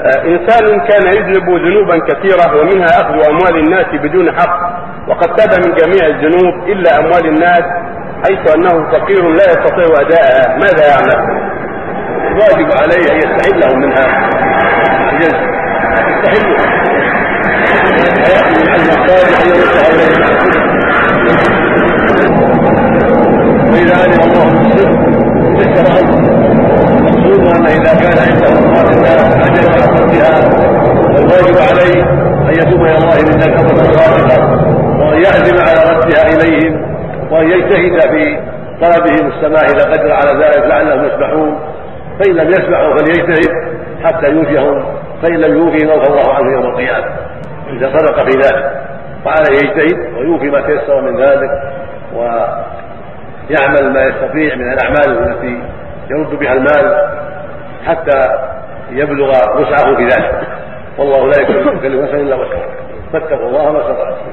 آه، إنسان كان يذنب ذنوبا كثيرة ومنها أخذ أموال الناس بدون حق وقد تاب من جميع الذنوب إلا أموال الناس حيث أنه فقير لا يستطيع أداءها. ماذا يعمل؟ الواجب عليه أن يستحل لهم منها. الجزء يستحلها ويأتي من المصالح أن يرد عليه وإذا علم الله بالصدق ذكر المقصود أن إذا كان عنده أموال الناس فالواجب عليه أن يتوب إلى الله توبة صادقة وأن يعزم على ردها إليهم وأن يجتهد في طلبهم السماح إذا قدر على ذلك لعلهم يسمحون. فإن لم يسمحوا فليجتهد حتى يوفيهم فإن لم يوفي نوفى الله عنه يوم القيامة. إذا صدق في ذلك فعليه يجتهد ويوفي ما تيسر من ذلك ويعمل ما يستطيع من الأعمال التي يرد بها المال حتى يبلغ وسعه في ذلك. والله لا يكلف نفسا إلا وسعها. فاتقوا الله ما استطعتم.